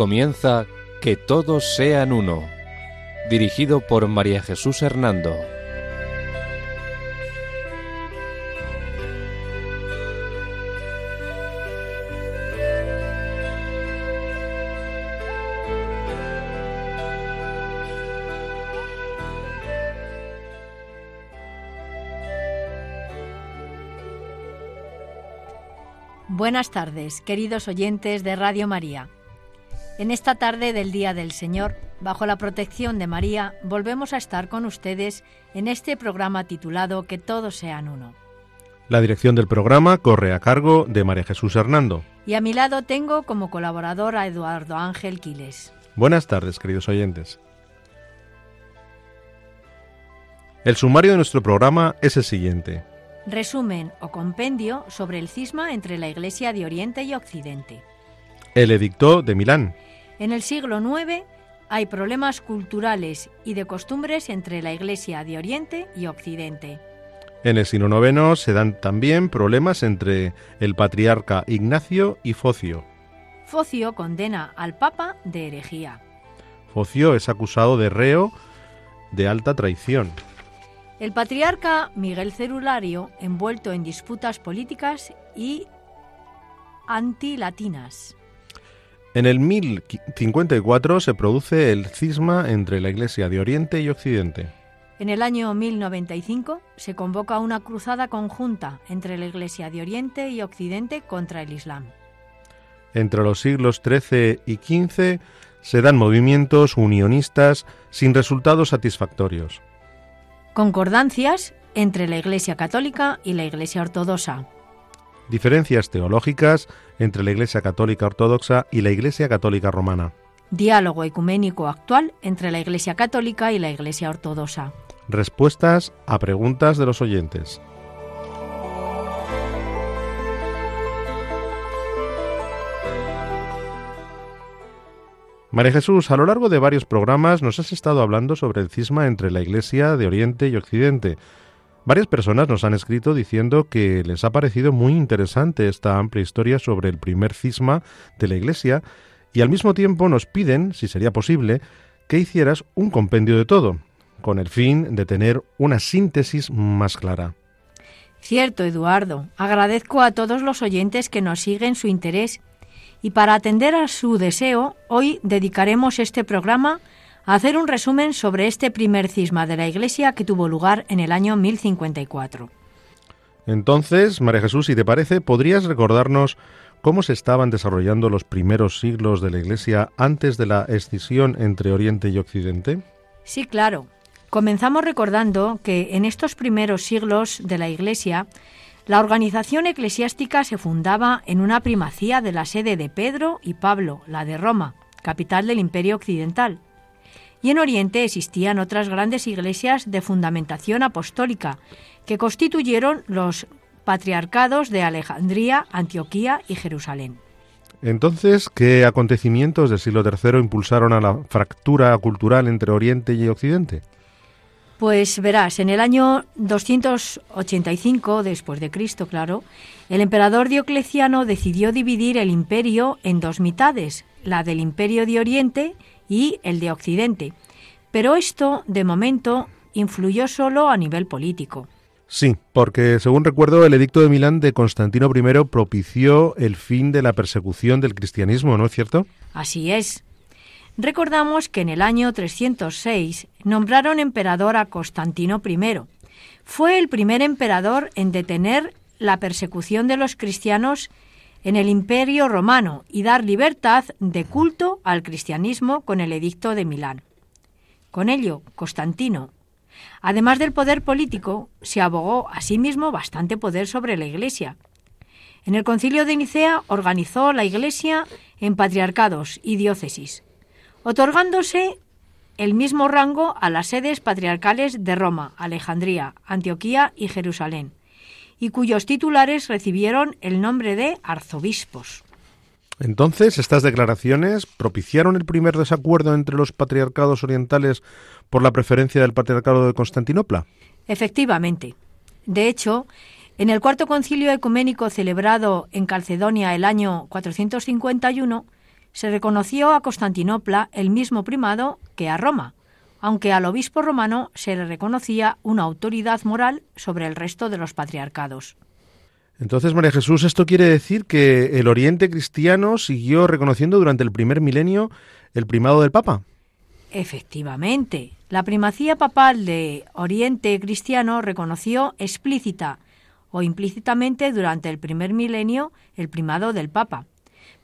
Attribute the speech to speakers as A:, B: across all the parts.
A: Comienza Que todos sean uno, dirigido por María Jesús Hernando.
B: Buenas tardes, queridos oyentes de Radio María. En esta tarde del Día del Señor, bajo la protección de María, volvemos a estar con ustedes en este programa titulado Que todos sean uno.
C: La dirección del programa corre a cargo de María Jesús Hernando.
B: Y a mi lado tengo como colaborador a Eduardo Ángel Quiles.
C: Buenas tardes, queridos oyentes. El sumario de nuestro programa es el siguiente.
B: Resumen o compendio sobre el cisma entre la Iglesia de Oriente y Occidente.
C: El edicto de Milán.
B: En el siglo IX hay problemas culturales y de costumbres entre la Iglesia de Oriente y Occidente.
C: En el siglo IX se dan también problemas entre el patriarca Ignacio y Focio.
B: Focio condena al Papa de herejía.
C: Focio es acusado de reo de alta traición.
B: El patriarca Miguel Cerulario, envuelto en disputas políticas y antilatinas.
C: En el 1054 se produce el cisma entre la Iglesia de Oriente y Occidente.
B: En el año 1095 se convoca una cruzada conjunta entre la Iglesia de Oriente y Occidente contra el Islam.
C: Entre los siglos XIII y XV se dan movimientos unionistas sin resultados satisfactorios.
B: Concordancias entre la Iglesia Católica y la Iglesia Ortodoxa.
C: Diferencias teológicas entre la Iglesia Católica Ortodoxa y la Iglesia Católica Romana.
B: Diálogo ecuménico actual entre la Iglesia Católica y la Iglesia Ortodoxa.
C: Respuestas a preguntas de los oyentes. María Jesús, a lo largo de varios programas nos has estado hablando sobre el cisma entre la Iglesia de Oriente y Occidente. Varias personas nos han escrito diciendo que les ha parecido muy interesante esta amplia historia sobre el primer cisma de la Iglesia y al mismo tiempo nos piden, si sería posible, que hicieras un compendio de todo, con el fin de tener una síntesis más clara.
B: Cierto, Eduardo. Agradezco a todos los oyentes que nos siguen su interés y para atender a su deseo, hoy dedicaremos este programa a hacer un resumen sobre este primer cisma de la Iglesia que tuvo lugar en el año 1054.
C: Entonces, María Jesús, si te parece, ¿podrías recordarnos cómo se estaban desarrollando los primeros siglos de la Iglesia antes de la escisión entre Oriente y Occidente?
B: Sí, claro. Comenzamos recordando que en estos primeros siglos de la Iglesia la organización eclesiástica se fundaba en una primacía de la sede de Pedro y Pablo, la de Roma, capital del Imperio Occidental. Y en Oriente existían otras grandes iglesias de fundamentación apostólica, que constituyeron los patriarcados de Alejandría, Antioquía y Jerusalén.
C: Entonces, ¿qué acontecimientos del siglo III impulsaron a la fractura cultural entre Oriente y Occidente?
B: Pues verás, en el año 285 después de Cristo, claro, el emperador Diocleciano decidió dividir el imperio en dos mitades, la del imperio de Oriente y el de Occidente. Pero esto, de momento, influyó solo a nivel político.
C: Sí, porque según recuerdo, el edicto de Milán de Constantino I propició el fin de la persecución del cristianismo, ¿no es cierto?
B: Así es. Recordamos que en el año 306 nombraron emperador a Constantino I. Fue el primer emperador en detener la persecución de los cristianos en el Imperio romano y dar libertad de culto al cristianismo con el Edicto de Milán. Con ello, Constantino, además del poder político, se abogó a sí mismo bastante poder sobre la Iglesia. En el concilio de Nicea organizó la Iglesia en patriarcados y diócesis, otorgándose el mismo rango a las sedes patriarcales de Roma, Alejandría, Antioquía y Jerusalén, y cuyos titulares recibieron el nombre de arzobispos.
C: Entonces, estas declaraciones propiciaron el primer desacuerdo entre los patriarcados orientales por la preferencia del patriarcado de Constantinopla.
B: Efectivamente. De hecho, en el cuarto concilio ecuménico celebrado en Calcedonia el año 451, se reconoció a Constantinopla el mismo primado que a Roma, aunque al obispo romano se le reconocía una autoridad moral sobre el resto de los patriarcados.
C: Entonces, María Jesús, ¿esto quiere decir que el Oriente cristiano siguió reconociendo durante el primer milenio el primado del Papa?
B: Efectivamente, la primacía papal de Oriente cristiano reconoció explícita o implícitamente durante el primer milenio el primado del Papa.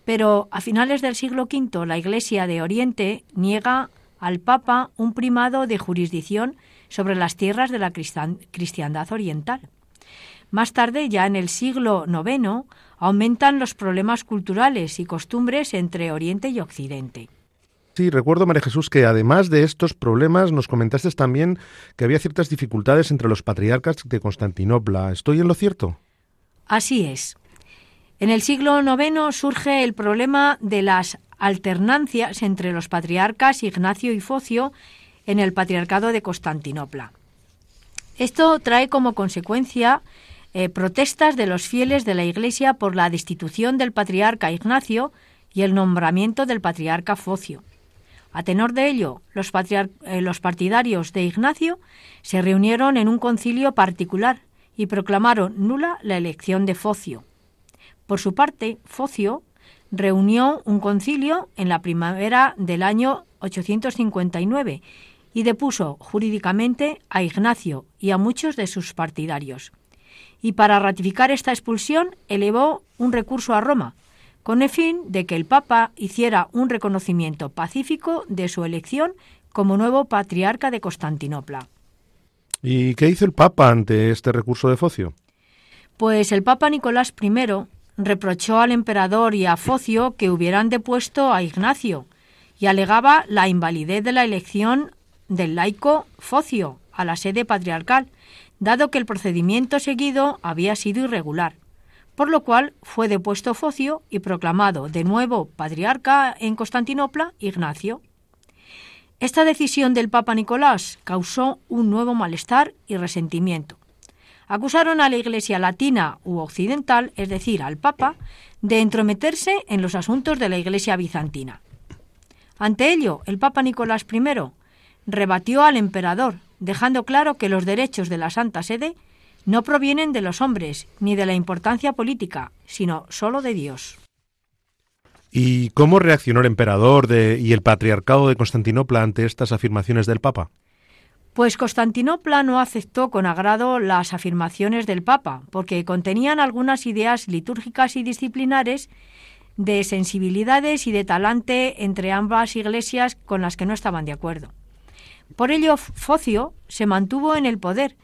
B: Pero a finales del siglo V la Iglesia de Oriente niega al Papa un primado de jurisdicción sobre las tierras de la cristiandad oriental. Más tarde, ya en el siglo IX, aumentan los problemas culturales y costumbres entre Oriente y Occidente.
C: Sí, recuerdo, María Jesús, que además de estos problemas nos comentaste también que había ciertas dificultades entre los patriarcas de Constantinopla. ¿Estoy en lo cierto?
B: Así es. En el siglo IX surge el problema de las alternancias entre los patriarcas Ignacio y Focio en el patriarcado de Constantinopla. Esto trae como consecuencia eh, protestas de los fieles de la Iglesia por la destitución del patriarca Ignacio y el nombramiento del patriarca Focio. A tenor de ello, los, eh, los partidarios de Ignacio se reunieron en un concilio particular y proclamaron nula la elección de Focio. Por su parte, Focio reunió un concilio en la primavera del año 859 y depuso jurídicamente a Ignacio y a muchos de sus partidarios. Y para ratificar esta expulsión elevó un recurso a Roma, con el fin de que el Papa hiciera un reconocimiento pacífico de su elección como nuevo patriarca de Constantinopla.
C: ¿Y qué hizo el Papa ante este recurso de Focio?
B: Pues el Papa Nicolás I reprochó al emperador y a Focio que hubieran depuesto a Ignacio y alegaba la invalidez de la elección del laico Focio a la sede patriarcal, dado que el procedimiento seguido había sido irregular, por lo cual fue depuesto Focio y proclamado de nuevo patriarca en Constantinopla Ignacio. Esta decisión del Papa Nicolás causó un nuevo malestar y resentimiento acusaron a la Iglesia latina u occidental, es decir, al Papa, de entrometerse en los asuntos de la Iglesia bizantina. Ante ello, el Papa Nicolás I rebatió al emperador, dejando claro que los derechos de la Santa Sede no provienen de los hombres ni de la importancia política, sino sólo de Dios.
C: ¿Y cómo reaccionó el emperador y el patriarcado de Constantinopla ante estas afirmaciones del Papa?
B: Pues Constantinopla no aceptó con agrado las afirmaciones del Papa, porque contenían algunas ideas litúrgicas y disciplinares de sensibilidades y de talante entre ambas iglesias con las que no estaban de acuerdo. Por ello, Focio se mantuvo en el poder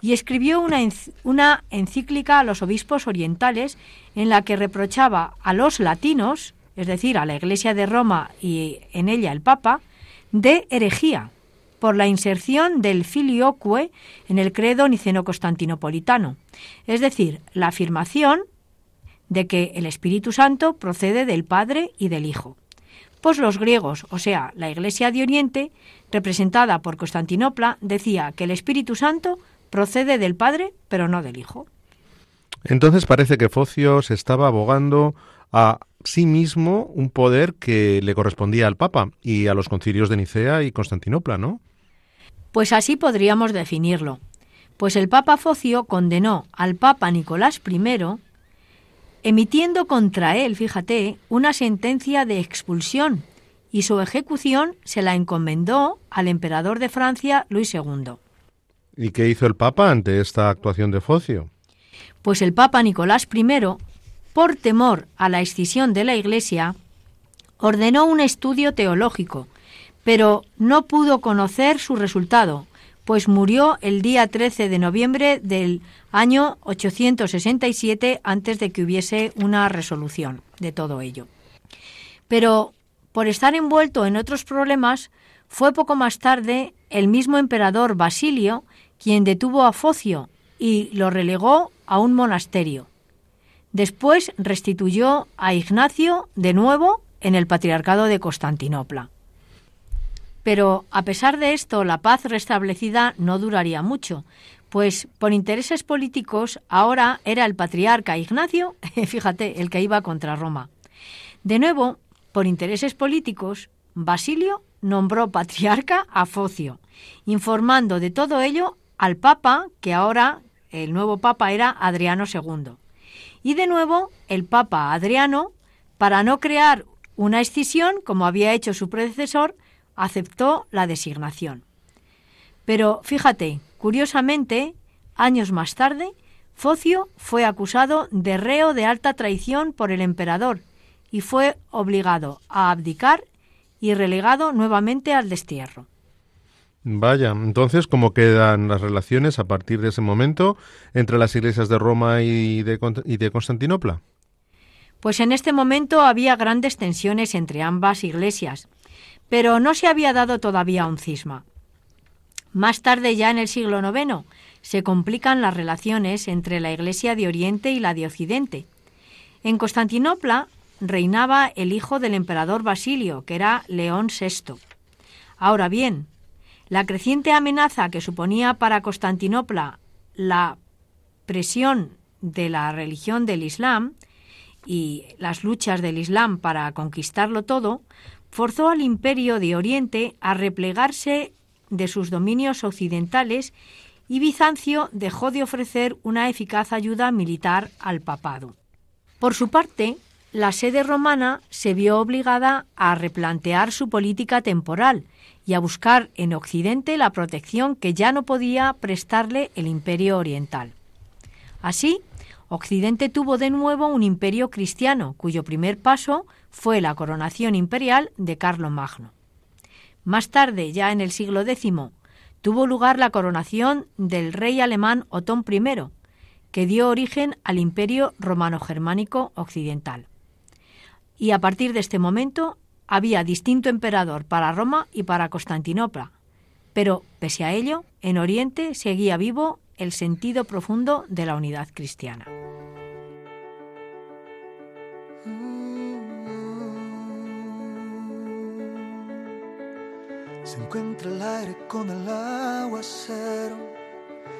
B: y escribió una, encíclica a los obispos orientales en la que reprochaba a los latinos, es decir, a la Iglesia de Roma y en ella el Papa, de herejía por la inserción del filioque en el credo niceno-constantinopolitano, es decir, la afirmación de que el Espíritu Santo procede del Padre y del Hijo. Pues los griegos, o sea, la Iglesia de Oriente, representada por Constantinopla, decía que el Espíritu Santo procede del Padre, pero no del Hijo.
C: Entonces parece que Focio se estaba abogando a sí mismo un poder que le correspondía al Papa y a los concilios de Nicea y Constantinopla, ¿no?
B: Pues así podríamos definirlo, pues el Papa Focio condenó al Papa Nicolás I, emitiendo contra él, fíjate, una sentencia de expulsión, y su ejecución se la encomendó al emperador de Francia, Luis II.
C: ¿Y qué hizo el Papa ante esta actuación de Focio?
B: Pues el Papa Nicolás I, por temor a la escisión de la Iglesia, ordenó un estudio teológico pero no pudo conocer su resultado, pues murió el día 13 de noviembre del año 867 antes de que hubiese una resolución de todo ello. Pero por estar envuelto en otros problemas, fue poco más tarde el mismo emperador Basilio quien detuvo a Focio y lo relegó a un monasterio. Después restituyó a Ignacio de nuevo en el patriarcado de Constantinopla. Pero a pesar de esto, la paz restablecida no duraría mucho, pues por intereses políticos ahora era el patriarca Ignacio, fíjate, el que iba contra Roma. De nuevo, Por intereses políticos, Basilio nombró patriarca a Focio, informando de todo ello al Papa, que ahora el nuevo Papa era Adriano II. Y de nuevo, el Papa Adriano, para no crear una escisión, como había hecho su predecesor, aceptó la designación. Pero fíjate, curiosamente, años más tarde, Focio fue acusado de reo de alta traición por el emperador y fue obligado a abdicar y relegado nuevamente al destierro.
C: Vaya, entonces, ¿cómo quedan las relaciones a partir de ese momento entre las iglesias de Roma y de, y de Constantinopla?
B: Pues en este momento había grandes tensiones entre ambas iglesias, pero no se había dado todavía un cisma. Más tarde, ya en el siglo IX, se complican las relaciones entre la Iglesia de Oriente y la de Occidente. En Constantinopla reinaba el hijo del emperador Basilio, que era León VI. Ahora bien, la creciente amenaza que suponía para Constantinopla la presión de la religión del Islam y las luchas del Islam para conquistarlo todo, forzó al imperio de Oriente a replegarse de sus dominios occidentales y Bizancio dejó de ofrecer una eficaz ayuda militar al papado. Por su parte, la sede romana se vio obligada a replantear su política temporal y a buscar en Occidente la protección que ya no podía prestarle el imperio oriental. Así, Occidente tuvo de nuevo un imperio cristiano, cuyo primer paso fue la coronación imperial de Magno. Más tarde, ya en el siglo X, tuvo lugar la coronación del rey alemán Otón I, que dio origen al imperio romano-germánico occidental. Y a partir de este momento había distinto emperador para Roma y para Constantinopla, pero pese a ello, en Oriente seguía vivo el sentido profundo de la unidad cristiana.
D: Se encuentra el aire con el aguacero,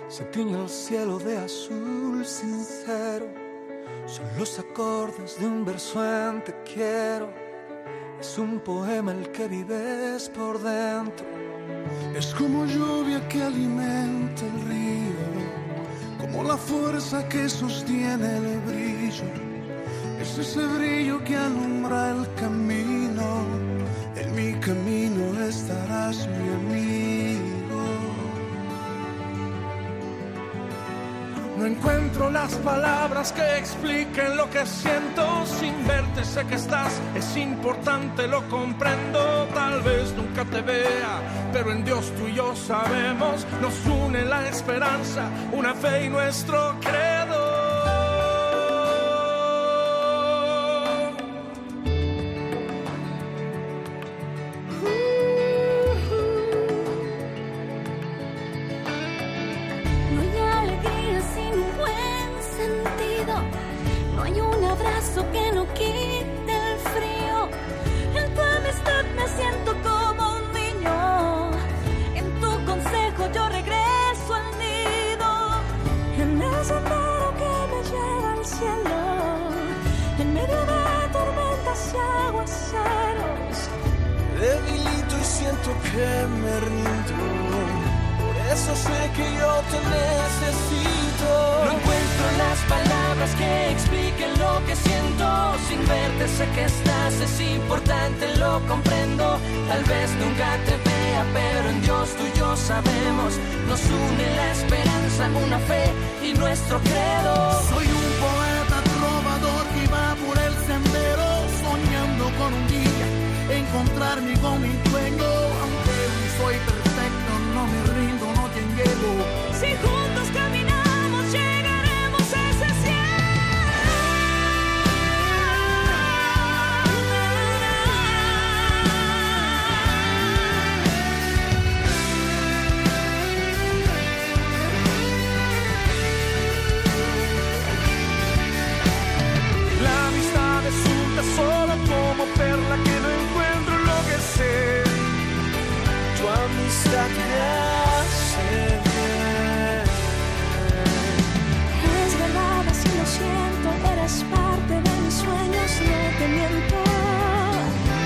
D: se tiñe el cielo de azul sincero, son los acordes de un verso en te quiero es un poema el que vives por dentro. Es como lluvia que alimenta el río, como la fuerza que sostiene el brillo. Es ese brillo que alumbra el camino. Mi amigo.
E: No encuentro las palabras que expliquen lo que siento sin verte. Sé que estás, es importante, lo comprendo. Tal vez nunca te vea, pero
D: en Dios tú y yo sabemos.
E: Nos une la esperanza, una fe y nuestro.
D: Por eso sé que yo te necesito. No encuentro las palabras que expliquen lo que siento. Sin verte sé que estás, es importante, lo comprendo. Tal vez nunca te vea, pero en Dios tú y yo sabemos. Nos une la esperanza, una fe y nuestro credo. Soy un poeta trovador que va por el sendero, soñando con un día encontrarme con mi cuerpo poi per non mi rindono ti inghevo.
F: Sicuro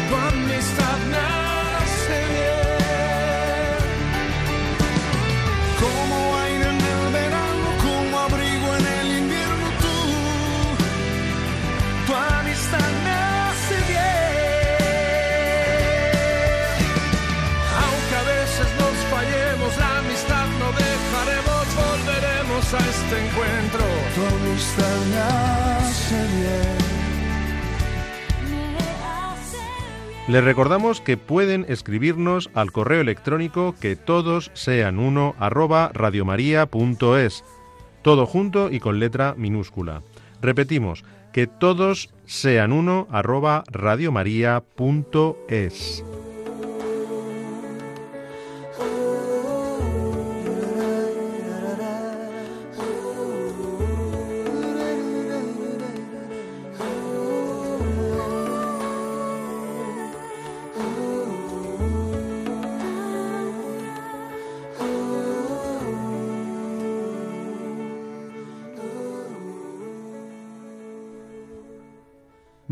D: tu amistad me hace bien. Como aire en el verano, como abrigo en el invierno, tú, tu amistad me hace bien. Aunque a veces nos fallemos, la amistad no dejaremos, volveremos a este encuentro. Tu amistad me hace bien.
C: Les recordamos que pueden escribirnos al correo electrónico que todos sean uno arroba radiomaria.es, todo junto y con letra minúscula. Repetimos, que todos sean uno arroba radiomaria.es.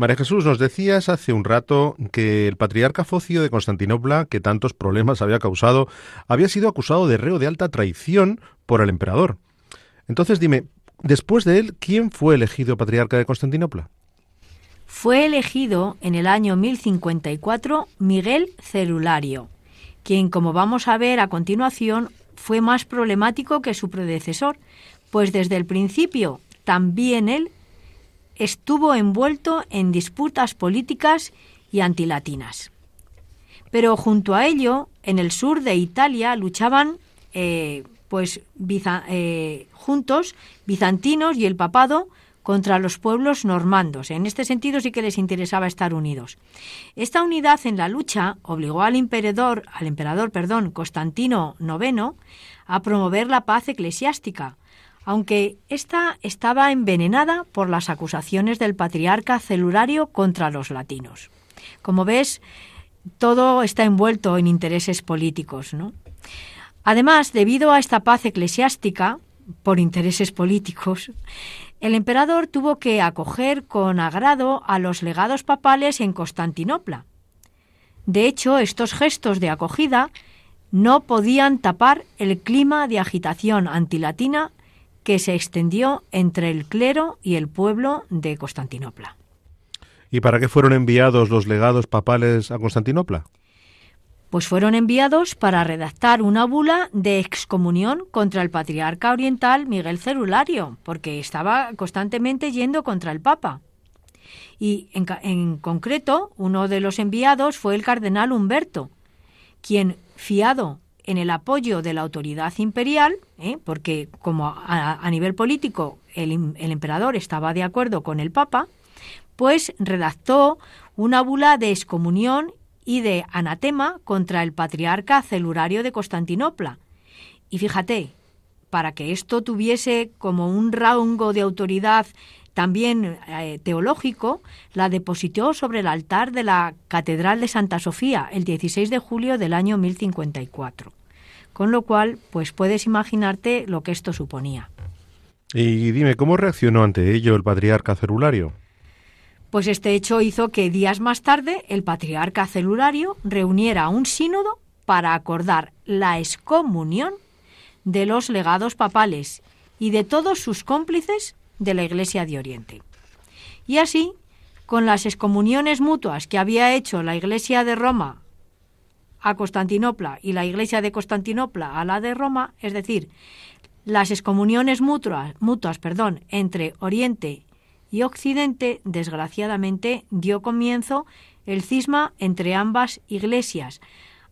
C: María Jesús, nos decías hace un rato que el patriarca Focio de Constantinopla, que tantos problemas había causado, había sido acusado de reo de alta traición por el emperador. Entonces dime, después de él, ¿quién fue elegido patriarca de Constantinopla?
B: Fue elegido en el año 1054 Miguel Celulario, quien, como vamos a ver a continuación, fue más problemático que su predecesor, pues desde el principio también él estuvo envuelto en disputas políticas y antilatinas. Pero junto a ello, en el sur de Italia luchaban eh, pues eh, juntos bizantinos y el papado contra los pueblos normandos. En este sentido sí que les interesaba estar unidos. Esta unidad en la lucha obligó al emperador, al emperador, perdón, Constantino IX a promover la paz eclesiástica, aunque ésta estaba envenenada por las acusaciones del patriarca celulario contra los latinos. Como ves, todo está envuelto en intereses políticos. ¿no? Además, debido a esta paz eclesiástica, por intereses políticos, el emperador tuvo que acoger con agrado a los legados papales en Constantinopla. De hecho, estos gestos de acogida no podían tapar el clima de agitación antilatina que se extendió entre el clero y el pueblo de Constantinopla.
C: ¿Y para qué fueron enviados los legados papales a Constantinopla?
B: Pues fueron enviados para redactar una bula de excomunión contra el patriarca oriental Miguel Celulario, porque estaba constantemente yendo contra el Papa. Y en, en concreto, uno de los enviados fue el cardenal Humberto, quien, fiado en el apoyo de la autoridad imperial, ¿eh? porque como a, nivel político el, el, emperador estaba de acuerdo con el Papa, pues redactó una bula de excomunión y de anatema contra el patriarca celurario de Constantinopla. Y fíjate, para que esto tuviese como un rango de autoridad también eh, teológico, la depositó sobre el altar de la Catedral de Santa Sofía el 16 de julio del año 1054. Con lo cual, pues puedes imaginarte lo que esto suponía.
C: Y dime, ¿cómo reaccionó ante ello el patriarca celulario?
B: Pues este hecho hizo que días más tarde el patriarca celulario reuniera un sínodo para acordar la excomunión de los legados papales y de todos sus cómplices de la Iglesia de Oriente. Y así, con las excomuniones mutuas que había hecho la Iglesia de Roma a Constantinopla y la Iglesia de Constantinopla a la de Roma, es decir, las excomuniones mutuas, mutuas perdón, entre Oriente y Occidente, desgraciadamente, dio comienzo el cisma entre ambas iglesias,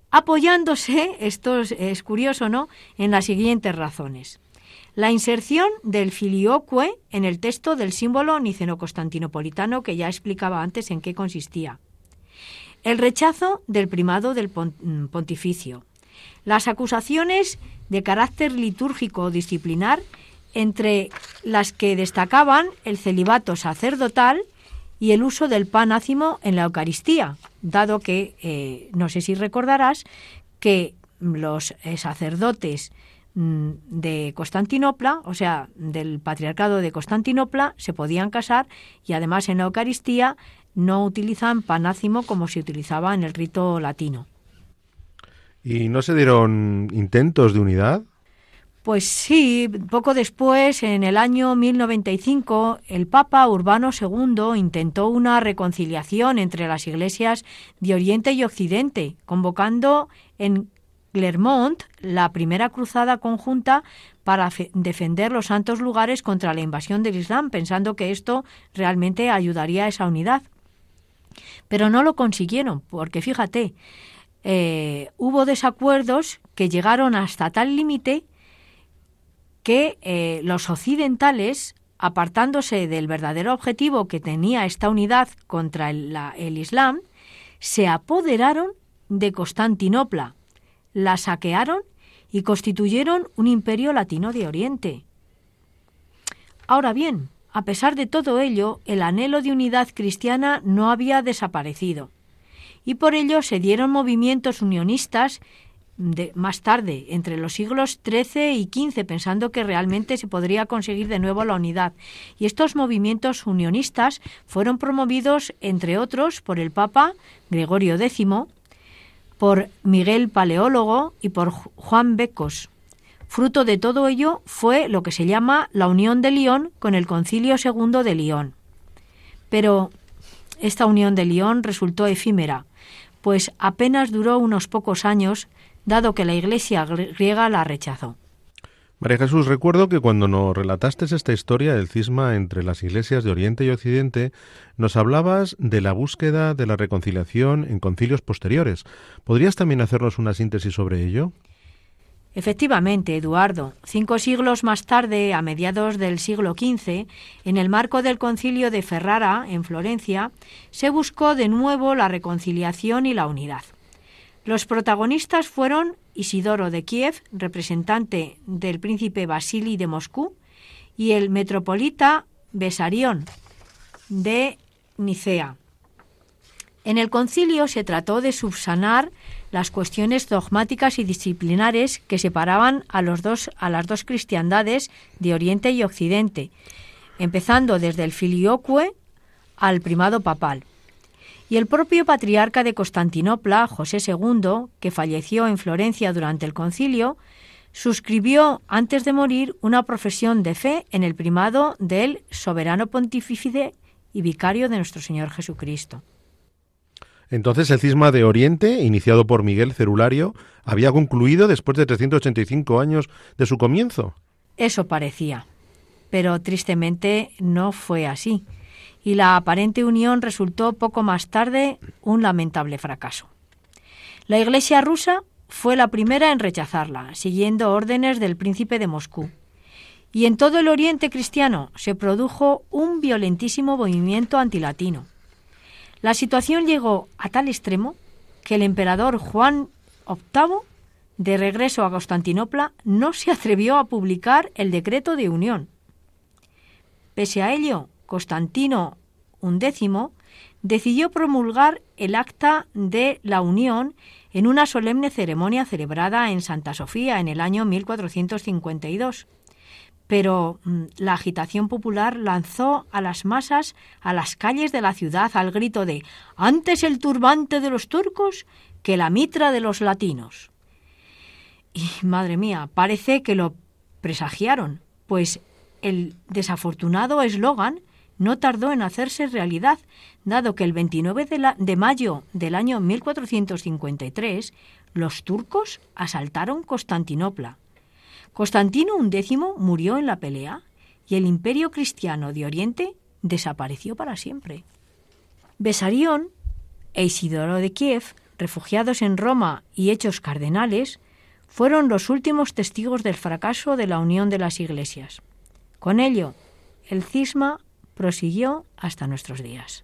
B: apoyándose, esto es curioso, ¿no?, en las siguientes razones. La inserción del filioque en el texto del símbolo niceno-constantinopolitano que ya explicaba antes en qué consistía. El rechazo del primado del mm, pontificio. Las acusaciones de carácter litúrgico o disciplinar entre las que destacaban el celibato sacerdotal y el uso del pan ácimo en la Eucaristía, dado que, eh, no sé si recordarás, que los eh, sacerdotes de Constantinopla, o sea, del patriarcado de Constantinopla, se podían casar y además en la Eucaristía no utilizan panácimo como se utilizaba en el rito latino.
C: ¿Y no se dieron intentos de unidad?
B: Pues sí, poco después, en el año 1095, el Papa Urbano II intentó una reconciliación entre las iglesias de Oriente y Occidente, convocando en Clermont la primera cruzada conjunta para defender los santos lugares contra la invasión del Islam, pensando que esto realmente ayudaría a esa unidad. Pero no lo consiguieron, porque fíjate, eh, hubo desacuerdos que llegaron hasta tal límite que eh, los occidentales, apartándose del verdadero objetivo que tenía esta unidad contra el, el Islam, se apoderaron de Constantinopla, la saquearon y constituyeron un imperio latino de Oriente. Ahora bien, a pesar de todo ello, el anhelo de unidad cristiana no había desaparecido, y por ello se dieron movimientos unionistas de, más tarde, entre los siglos XIII y XV, pensando que realmente se podría conseguir de nuevo la unidad. Y estos movimientos unionistas fueron promovidos, entre otros, por el Papa Gregorio X, por Miguel Paleólogo y por Juan Becos. Fruto de todo ello fue lo que se llama la Unión de Lyon con el Concilio II de Lyon. Pero esta unión de Lyon resultó efímera, pues apenas duró unos pocos años dado que la Iglesia griega la rechazó.
C: María Jesús, recuerdo que cuando nos relataste esta historia del cisma entre las iglesias de Oriente y Occidente, nos hablabas de la búsqueda de la reconciliación en concilios posteriores. ¿Podrías también hacernos una síntesis sobre ello?
B: Efectivamente, Eduardo, cinco siglos más tarde, a mediados del siglo XV, en el marco del concilio de Ferrara, en Florencia, se buscó de nuevo la reconciliación y la unidad. Los protagonistas fueron Isidoro de Kiev, representante del príncipe Basili de Moscú, y el metropolita Besarión de Nicea. En el concilio se trató de subsanar las cuestiones dogmáticas y disciplinares que separaban a, los dos, a las dos cristiandades de Oriente y Occidente, empezando desde el filioque al primado papal y el propio patriarca de Constantinopla, José II, que falleció en Florencia durante el concilio, suscribió antes de morir una profesión de fe en el primado del soberano pontífice y vicario de nuestro Señor Jesucristo.
C: Entonces el cisma de Oriente, iniciado por Miguel Cerulario, había concluido después de 385 años de su comienzo.
B: Eso parecía, pero tristemente no fue así y la aparente unión resultó poco más tarde un lamentable fracaso. La Iglesia rusa fue la primera en rechazarla, siguiendo órdenes del príncipe de Moscú. Y en todo el Oriente cristiano se produjo un violentísimo movimiento antilatino. La situación llegó a tal extremo que el emperador Juan VIII, de regreso a Constantinopla, no se atrevió a publicar el decreto de unión. Pese a ello, Constantino XI decidió promulgar el acta de la Unión en una solemne ceremonia celebrada en Santa Sofía en el año 1452. Pero mm, la agitación popular lanzó a las masas a las calles de la ciudad al grito de antes el turbante de los turcos que la mitra de los latinos. Y madre mía, parece que lo presagiaron, pues el desafortunado eslogan no tardó en hacerse realidad, dado que el 29 de, mayo del año 1453 los turcos asaltaron Constantinopla. Constantino XI murió en la pelea y el imperio cristiano de Oriente desapareció para siempre. Besarión e Isidoro de Kiev, refugiados en Roma y hechos cardenales, fueron los últimos testigos del fracaso de la unión de las iglesias. Con ello, el cisma prosiguió hasta nuestros días.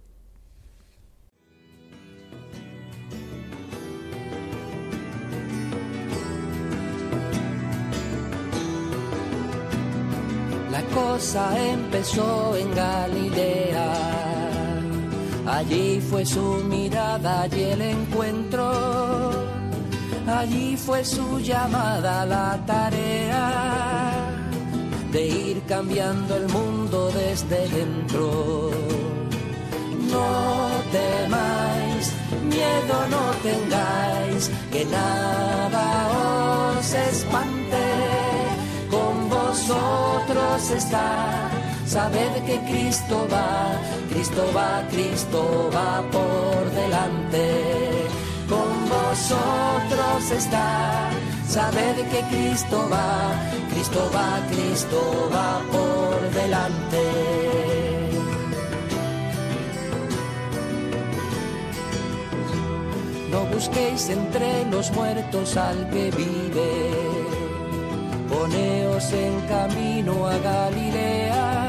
G: La cosa empezó en Galilea. Allí fue su mirada y el encuentro Allí fue su llamada la tarea de ir cambiando el mundo desde dentro. No temáis, miedo no tengáis, que nada os espante. Con vosotros está, sabed que Cristo va, Cristo va, Cristo va por delante. Con vosotros está, sabed que Cristo va, Cristo va, Cristo va por delante. No busquéis entre los muertos al que vive. Poneos en camino a Galilea.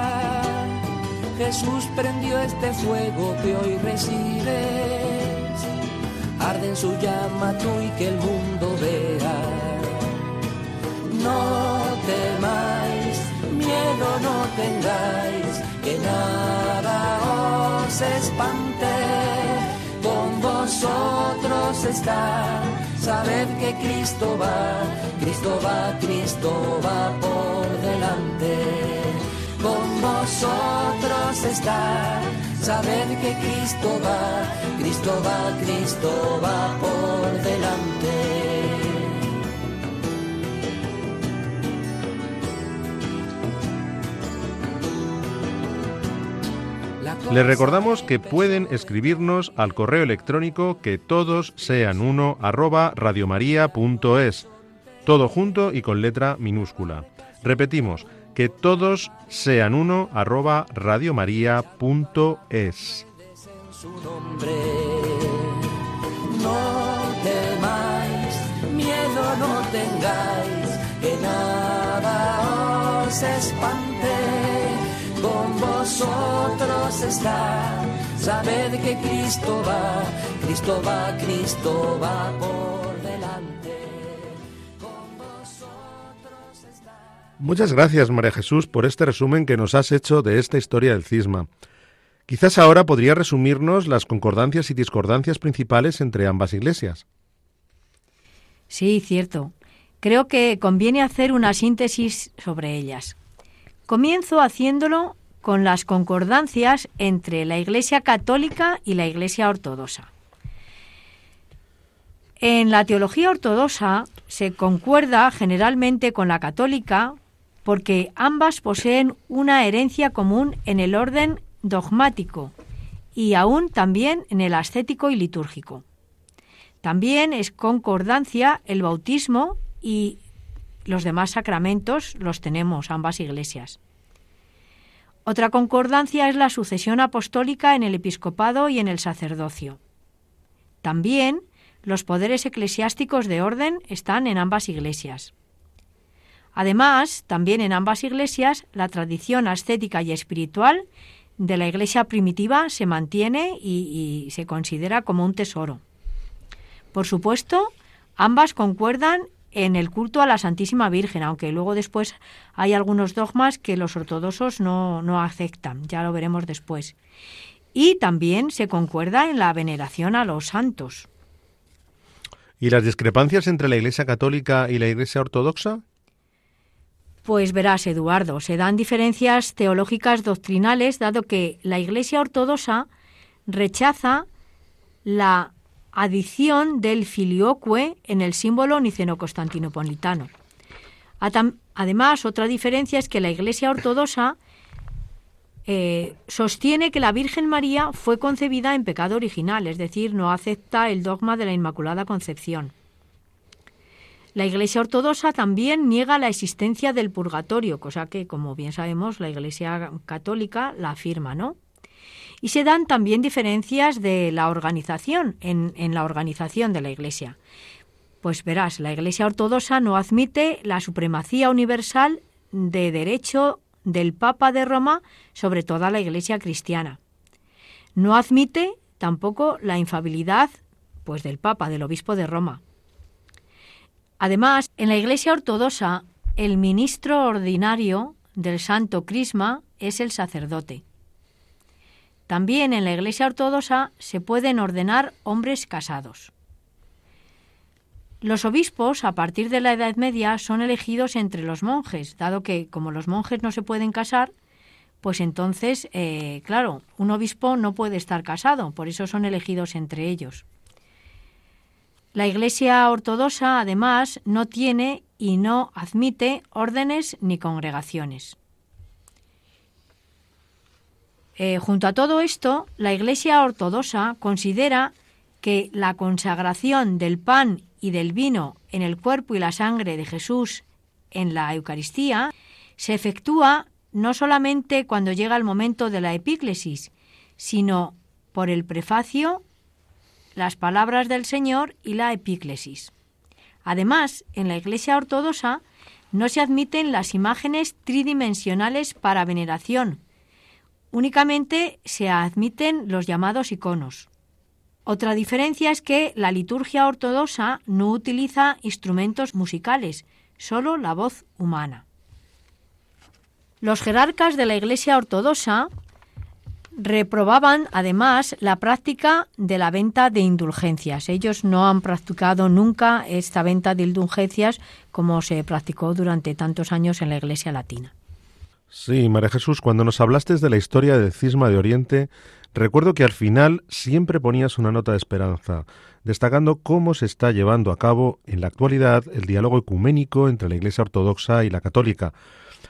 G: Jesús prendió este fuego que hoy recibes. Arde en su llama tú y que el mundo vea. No temáis, miedo no tengáis, que nada os espante con vosotros está. Sabed que Cristo va, Cristo va, Cristo va por delante. Con vosotros está. Sabed que Cristo va, Cristo va, Cristo va por delante.
C: Les recordamos que pueden escribirnos al correo electrónico que todos sean uno arroba radiomaria.es, todo junto y con letra minúscula. Repetimos, que todos sean uno arroba radiomaria.es.
G: No temáis, miedo no tengáis, que nada os espante. Con vosotros está, sabed que Cristo va, Cristo va, Cristo va por delante. Con vosotros está.
C: Muchas gracias, María Jesús, por este resumen que nos has hecho de esta historia del cisma. Quizás ahora podría resumirnos las concordancias y discordancias principales entre ambas iglesias.
B: Sí, cierto. Creo que conviene hacer una síntesis sobre ellas. Comienzo haciéndolo con las concordancias entre la Iglesia católica y la Iglesia ortodoxa. En la teología ortodoxa se concuerda generalmente con la católica porque ambas poseen una herencia común en el orden dogmático y aún también en el ascético y litúrgico. También es concordancia el bautismo y los demás sacramentos los tenemos ambas iglesias. Otra concordancia es la sucesión apostólica en el episcopado y en el sacerdocio. También los poderes eclesiásticos de orden están en ambas iglesias. Además, también en ambas iglesias la tradición ascética y espiritual de la iglesia primitiva se mantiene y, y, se considera como un tesoro. Por supuesto, ambas concuerdan en el culto a la Santísima Virgen, aunque luego después hay algunos dogmas que los ortodoxos no, no aceptan, ya lo veremos después. Y también se concuerda en la veneración a los santos.
C: ¿Y las discrepancias entre la Iglesia católica y la Iglesia ortodoxa?
B: Pues verás, Eduardo, se dan diferencias teológicas doctrinales, dado que la Iglesia ortodoxa rechaza la adición del filioque en el símbolo niceno-constantinopolitano. Además, otra diferencia es que la Iglesia ortodoxa eh, sostiene que la Virgen María fue concebida en pecado original, es decir, no acepta el dogma de la Inmaculada Concepción. La Iglesia ortodoxa también niega la existencia del purgatorio, cosa que, como bien sabemos, la Iglesia católica la afirma, ¿no? Y se dan también diferencias de la organización, en, la organización de la Iglesia. Pues verás, la Iglesia ortodoxa no admite la supremacía universal de derecho del Papa de Roma sobre toda la Iglesia cristiana. No admite tampoco la infabilidad pues del Papa, del Obispo de Roma. Además, en la Iglesia ortodoxa, el ministro ordinario del Santo Crisma es el sacerdote. También en la Iglesia ortodoxa se pueden ordenar hombres casados. Los obispos, a partir de la Edad Media, son elegidos entre los monjes, dado que como los monjes no se pueden casar, pues entonces, eh, claro, un obispo no puede estar casado, por eso son elegidos entre ellos. La Iglesia ortodoxa, además, no tiene y no admite órdenes ni congregaciones. Eh, junto a todo esto, la Iglesia ortodoxa considera que la consagración del pan y del vino en el cuerpo y la sangre de Jesús en la Eucaristía se efectúa no solamente cuando llega el momento de la epíclesis, sino por el prefacio, las palabras del Señor y la epíclesis. Además, en la Iglesia ortodoxa no se admiten las imágenes tridimensionales para veneración. Únicamente se admiten los llamados iconos. Otra diferencia es que la liturgia ortodoxa no utiliza instrumentos musicales, solo la voz humana. Los jerarcas de la Iglesia ortodoxa reprobaban además la práctica de la venta de indulgencias. Ellos no han practicado nunca esta venta de indulgencias como se practicó durante tantos años en la Iglesia latina.
C: Sí, María Jesús, cuando nos hablaste de la historia del cisma de Oriente, Recuerdo que al final siempre ponías una nota de esperanza, destacando cómo se está llevando a cabo en la actualidad el diálogo ecuménico entre la Iglesia Ortodoxa y la Católica.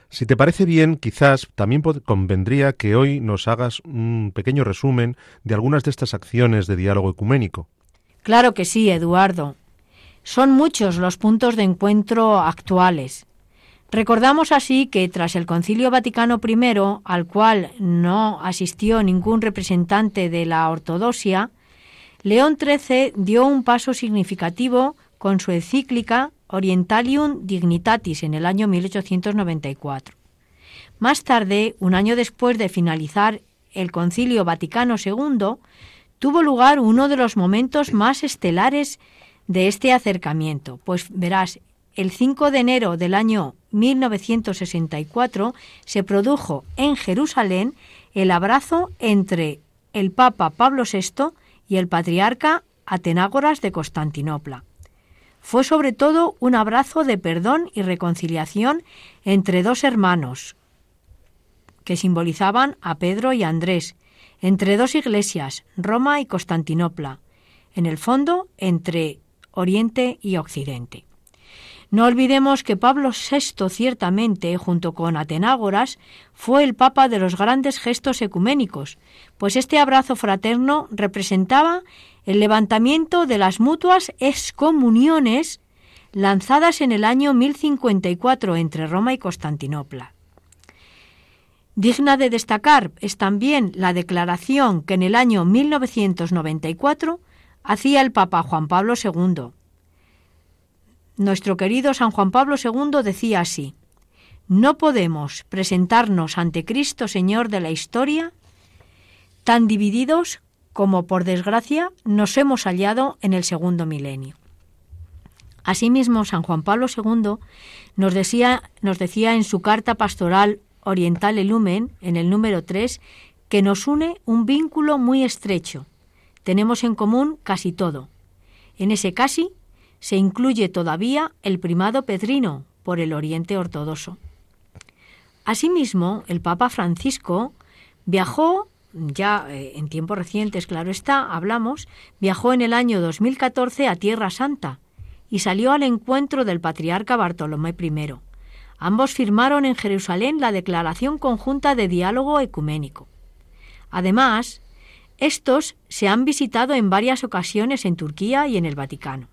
C: Si te parece bien, quizás también convendría que hoy nos hagas un pequeño resumen de algunas de estas acciones de diálogo ecuménico.
B: Claro que sí, Eduardo. Son muchos los puntos de encuentro actuales. Recordamos así que tras el Concilio Vaticano I, al cual no asistió ningún representante de la ortodoxia, León XIII dio un paso significativo con su encíclica Orientalium Dignitatis en el año 1894. Más tarde, un año después de finalizar el Concilio Vaticano II, tuvo lugar uno de los momentos más estelares de este acercamiento, pues verás, el 5 de enero del año 1964 se produjo en Jerusalén el abrazo entre el Papa Pablo VI y el patriarca Atenágoras de Constantinopla. Fue sobre todo un abrazo de perdón y reconciliación entre dos hermanos, que simbolizaban a Pedro y Andrés, entre dos iglesias, Roma y Constantinopla, en el fondo entre Oriente y Occidente. No olvidemos que Pablo VI ciertamente, junto con Atenágoras, fue el papa de los grandes gestos ecuménicos, pues este abrazo fraterno representaba el levantamiento de las mutuas excomuniones lanzadas en el año 1054 entre Roma y Constantinopla. Digna de destacar es también la declaración que en el año 1994 hacía el Papa Juan Pablo II, nuestro querido San Juan Pablo II decía así, no podemos presentarnos ante Cristo Señor de la historia tan divididos como por desgracia nos hemos hallado en el segundo milenio. Asimismo, San Juan Pablo II nos decía, nos decía en su carta pastoral Oriental Lumen, en el número 3, que nos une un vínculo muy estrecho. Tenemos en común casi todo. En ese casi se incluye todavía el primado pedrino por el Oriente Ortodoxo. Asimismo, el Papa Francisco viajó, ya eh, en tiempos recientes, claro está, hablamos, viajó en el año 2014 a Tierra Santa y salió al encuentro del patriarca Bartolomé I. Ambos firmaron en Jerusalén la Declaración Conjunta de Diálogo Ecuménico. Además, estos se han visitado en varias ocasiones en Turquía y en el Vaticano.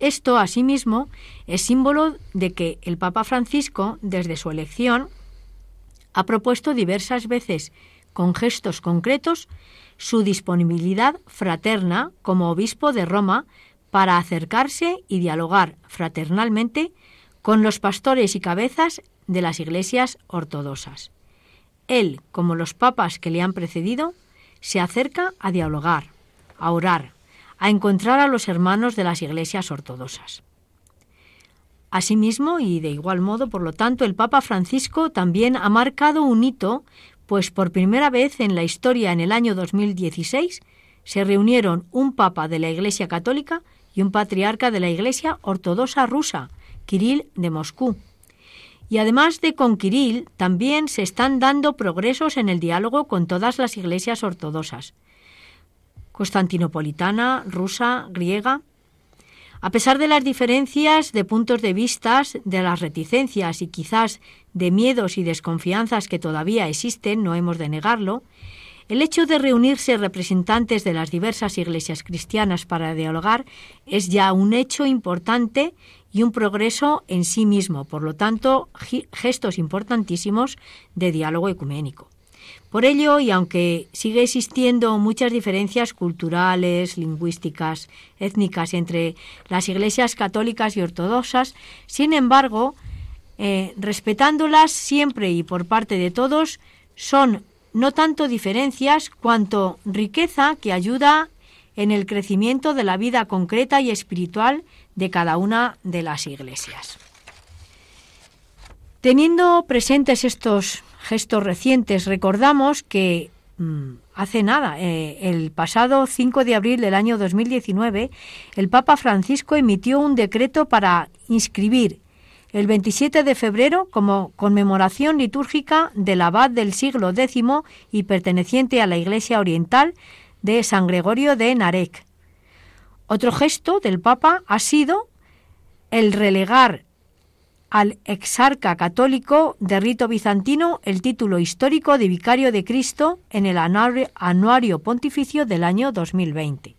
B: Esto, asimismo, es símbolo de que el Papa Francisco, desde su elección, ha propuesto diversas veces, con gestos concretos, su disponibilidad fraterna como obispo de Roma para acercarse y dialogar fraternalmente con los pastores y cabezas de las iglesias ortodoxas. Él, como los papas que le han precedido, se acerca a dialogar, a orar, a encontrar a los hermanos de las iglesias ortodoxas. Asimismo, y de igual modo, por lo tanto, el Papa Francisco también ha marcado un hito, pues por primera vez en la historia, en el año 2016, se reunieron un papa de la Iglesia Católica y un patriarca de la Iglesia Ortodoxa rusa, Kirill de Moscú. Y además de con Kirill, también se están dando progresos en el diálogo con todas las iglesias ortodoxas, constantinopolitana, rusa, griega. A pesar de las diferencias de puntos de vista, de las reticencias y quizás de miedos y desconfianzas que todavía existen, no hemos de negarlo, el hecho de reunirse representantes de las diversas iglesias cristianas para dialogar es ya un hecho importante y un progreso en sí mismo, por lo tanto, gestos importantísimos de diálogo ecuménico. Por ello, y aunque sigue existiendo muchas diferencias culturales, lingüísticas, étnicas entre las iglesias católicas y ortodoxas, sin embargo, eh, respetándolas siempre y por parte de todos, son no tanto diferencias cuanto riqueza que ayuda en el crecimiento de la vida concreta y espiritual de cada una de las iglesias. Teniendo presentes estos gestos recientes, recordamos que mm, hace nada, eh, el pasado 5 de abril del año 2019, el Papa Francisco emitió un decreto para inscribir el 27 de febrero como conmemoración litúrgica del abad del siglo X y perteneciente a la Iglesia Oriental de San Gregorio de Narek. Otro gesto del Papa ha sido el relegar al exarca católico de rito bizantino el título histórico de Vicario de Cristo en el anuario pontificio del año 2020.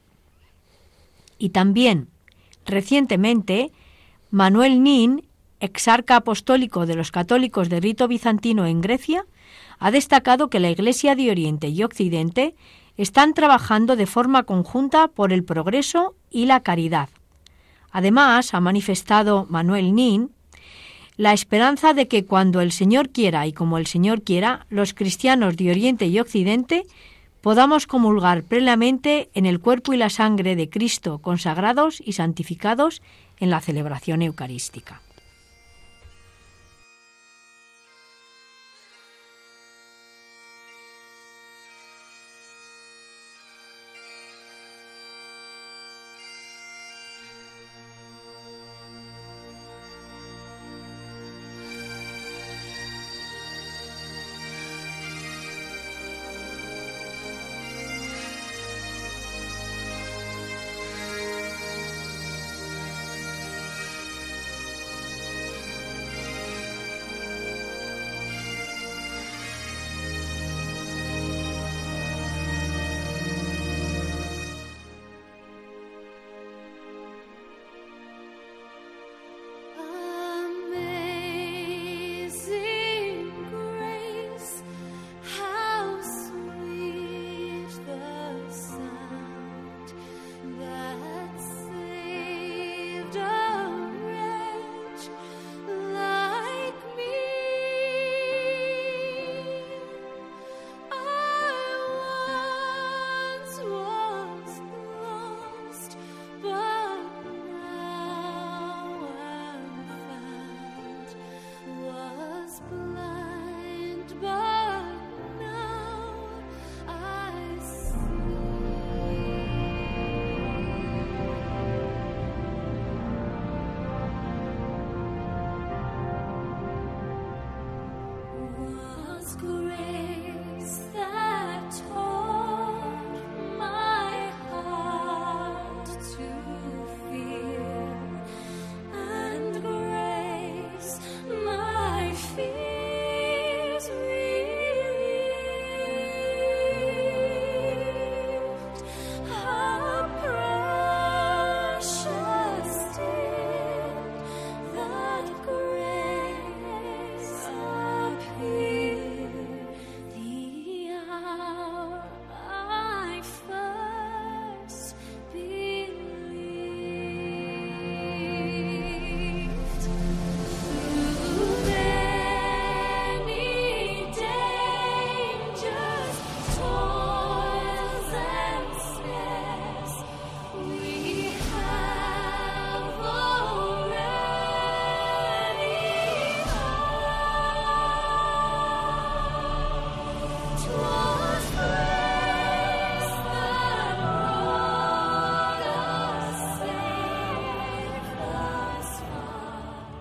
B: Y también, recientemente, Manuel Nin, exarca apostólico de los católicos de rito bizantino en Grecia, ha destacado que la Iglesia de Oriente y Occidente están trabajando de forma conjunta por el progreso y la caridad. Además, ha manifestado Manuel Nin la esperanza de que cuando el Señor quiera y como el Señor quiera, los cristianos de Oriente y Occidente podamos comulgar plenamente en el cuerpo y la sangre de Cristo, consagrados y santificados en la celebración eucarística.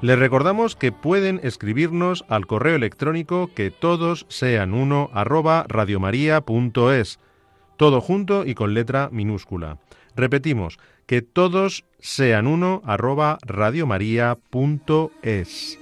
C: Les recordamos que pueden escribirnos al correo electrónico que todos sean uno arroba radiomaria.es, todo junto y con letra minúscula. Repetimos, que todos sean uno arroba radiomaria.es.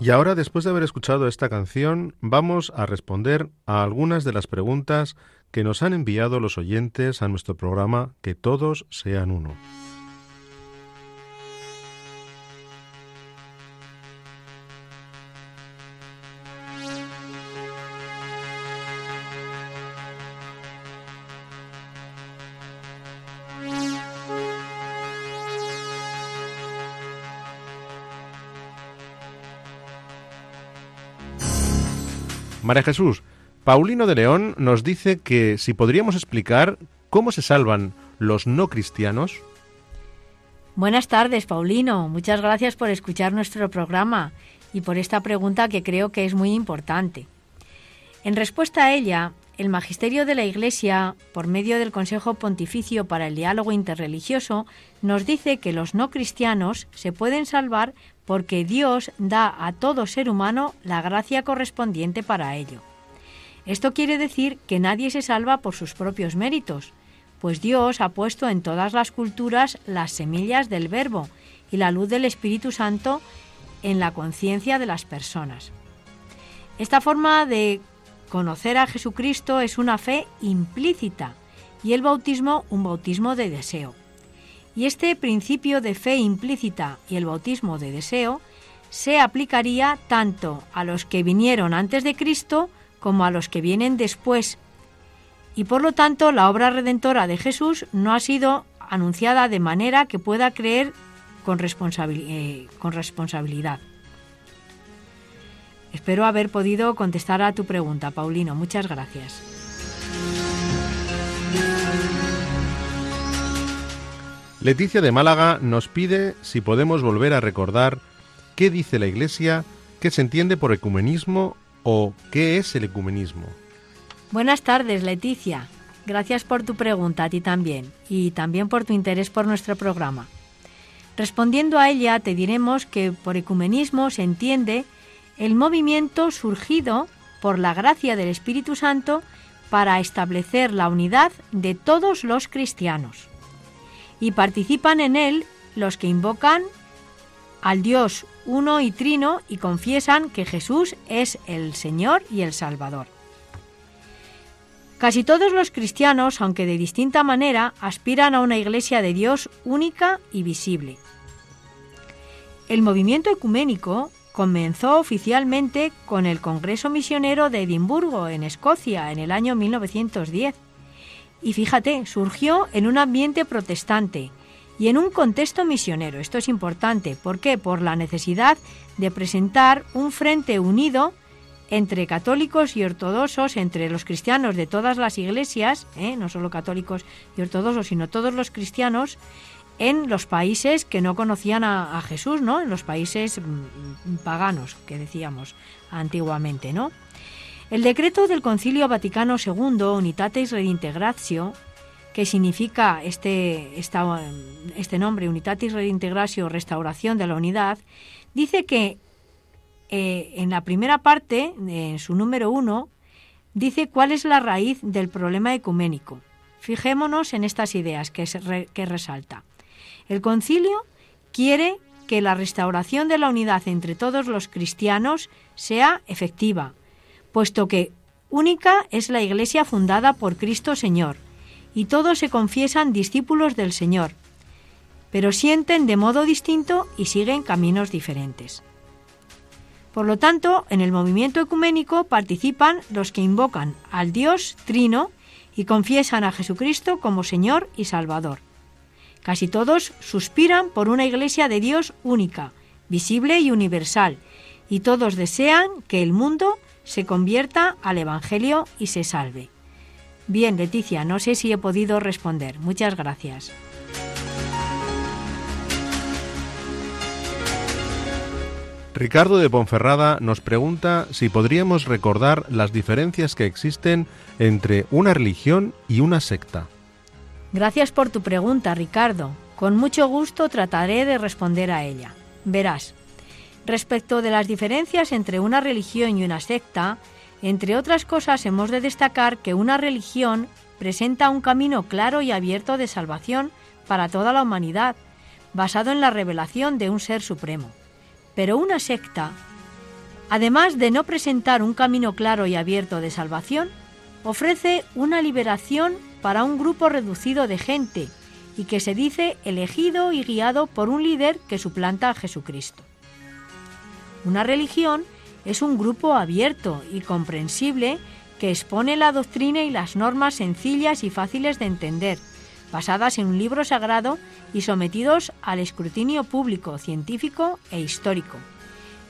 C: Y ahora, después de haber escuchado esta canción, vamos a responder a algunas de las preguntas que nos han enviado los oyentes a nuestro programa Que todos sean uno. María Jesús, Paulino de León nos dice que si podríamos explicar cómo se salvan los no cristianos.
B: Buenas tardes, Paulino. Muchas gracias por escuchar nuestro programa y por esta pregunta que creo que es muy importante. En respuesta a ella, el Magisterio de la Iglesia, por medio del Consejo Pontificio para el Diálogo Interreligioso, nos dice que los no cristianos se pueden salvar porque Dios da a todo ser humano la gracia correspondiente para ello. Esto quiere decir que nadie se salva por sus propios méritos, pues Dios ha puesto en todas las culturas las semillas del Verbo y la luz del Espíritu Santo en la conciencia de las personas. Esta forma de conocer a Jesucristo es una fe implícita y el bautismo un bautismo de deseo. Y este principio de fe implícita y el bautismo de deseo se aplicaría tanto a los que vinieron antes de Cristo como a los que vienen después. Y por lo tanto la obra redentora de Jesús no ha sido anunciada de manera que pueda creer con, eh, con responsabilidad. Espero haber podido contestar a tu pregunta, Paulino. Muchas gracias.
C: Leticia de Málaga nos pide si podemos volver a recordar qué dice la Iglesia, qué se entiende por ecumenismo o qué es el ecumenismo.
B: Buenas tardes, Leticia. Gracias por tu pregunta a ti también y también por tu interés por nuestro programa. Respondiendo a ella, te diremos que por ecumenismo se entiende el movimiento surgido por la gracia del Espíritu Santo para establecer la unidad de todos los cristianos y participan en él los que invocan al Dios uno y trino y confiesan que Jesús es el Señor y el Salvador. Casi todos los cristianos, aunque de distinta manera, aspiran a una iglesia de Dios única y visible. El movimiento ecuménico comenzó oficialmente con el Congreso Misionero de Edimburgo, en Escocia, en el año 1910 y fíjate, surgió en un ambiente protestante y en un contexto misionero. Esto es importante. ¿Por qué? Por la necesidad de presentar un frente unido entre católicos y ortodoxos, entre los cristianos de todas las iglesias, ¿eh? no solo católicos y ortodoxos, sino todos los cristianos, en los países que no conocían a, a Jesús, ¿no? En los países mm, paganos, que decíamos antiguamente, ¿no? El decreto del Concilio Vaticano II, Unitatis Redintegratio, que significa este, este nombre, Unitatis Redintegratio, restauración de la unidad, dice que eh, en la primera parte, en su número uno, dice cuál es la raíz del problema ecuménico. Fijémonos en estas ideas que, que resalta. El concilio quiere que la restauración de la unidad entre todos los cristianos sea efectiva, puesto que única es la Iglesia fundada por Cristo Señor, y todos se confiesan discípulos del Señor, pero sienten de modo distinto y siguen caminos diferentes. Por lo tanto, en el movimiento ecuménico participan los que invocan al Dios Trino y confiesan a Jesucristo como Señor y Salvador. Casi todos suspiran por una iglesia de Dios única, visible y universal, y todos desean que el mundo se convierta al Evangelio y se salve. Bien, Leticia, no sé si he podido responder. Muchas gracias.
C: Ricardo de Ponferrada nos pregunta si podríamos recordar las diferencias que existen entre una religión y una secta.
B: Gracias por tu pregunta, Ricardo. Con mucho gusto trataré de responder a ella. Verás, respecto de las diferencias entre una religión y una secta, entre otras cosas hemos de destacar que una religión presenta un camino claro y abierto de salvación para toda la humanidad, basado en la revelación de un ser supremo. Pero una secta, además de no presentar un camino claro y abierto de salvación, ofrece una liberación para un grupo reducido de gente y que se dice elegido y guiado por un líder que suplanta a Jesucristo. Una religión es un grupo abierto y comprensible que expone la doctrina y las normas sencillas y fáciles de entender, basadas en un libro sagrado y sometidos al escrutinio público, científico e histórico.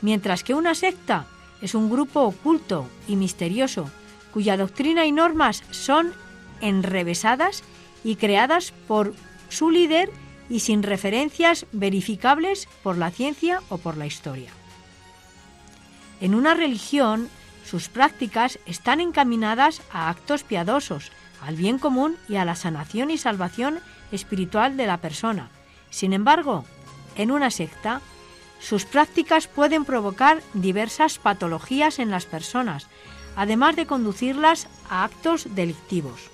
B: Mientras que una secta es un grupo oculto y misterioso, cuya doctrina y normas son enrevesadas y creadas por su líder y sin referencias verificables por la ciencia o por la historia. En una religión, sus prácticas están encaminadas a actos piadosos, al bien común y a la sanación y salvación espiritual de la persona. Sin embargo, en una secta, sus prácticas pueden provocar diversas patologías en las personas, además de conducirlas a actos delictivos.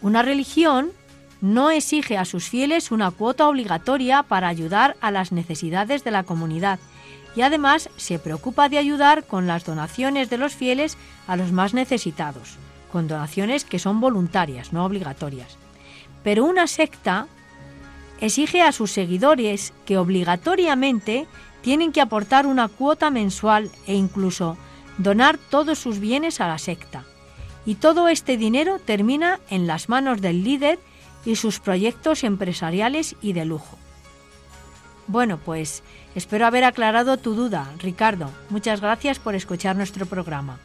B: Una religión no exige a sus fieles una cuota obligatoria para ayudar a las necesidades de la comunidad y además se preocupa de ayudar con las donaciones de los fieles a los más necesitados, con donaciones que son voluntarias, no obligatorias. Pero una secta exige a sus seguidores que obligatoriamente tienen que aportar una cuota mensual e incluso donar todos sus bienes a la secta. Y todo este dinero termina en las manos del líder y sus proyectos empresariales y de lujo. Bueno, pues espero haber aclarado tu duda, Ricardo. Muchas gracias por escuchar nuestro programa.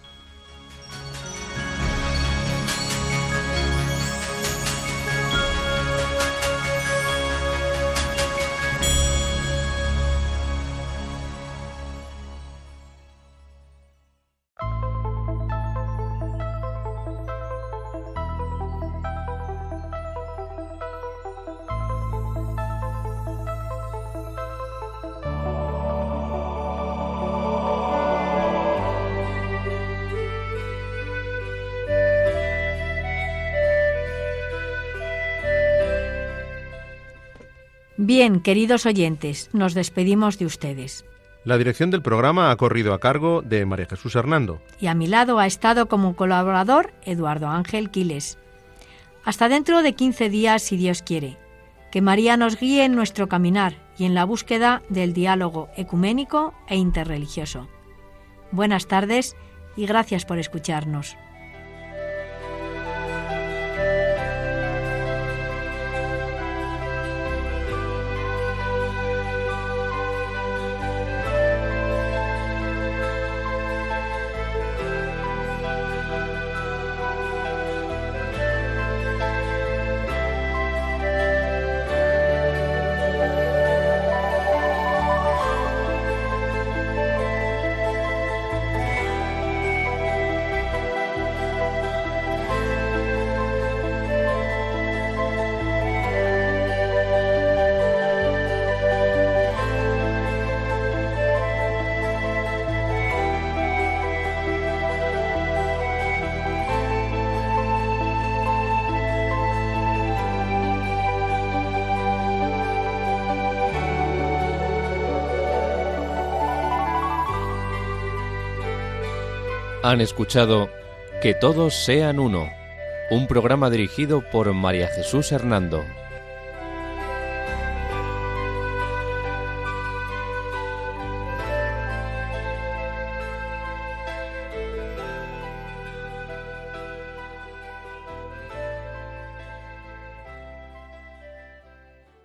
B: Bien, queridos oyentes, nos despedimos de ustedes.
C: La dirección del programa ha corrido a cargo de María Jesús Hernando.
B: Y a mi lado ha estado como colaborador Eduardo Ángel Quiles. Hasta dentro de 15 días, si Dios quiere. Que María nos guíe en nuestro caminar y en la búsqueda del diálogo ecuménico e interreligioso. Buenas tardes y gracias por escucharnos.
A: Han escuchado Que todos sean uno, un programa dirigido por María Jesús Hernando.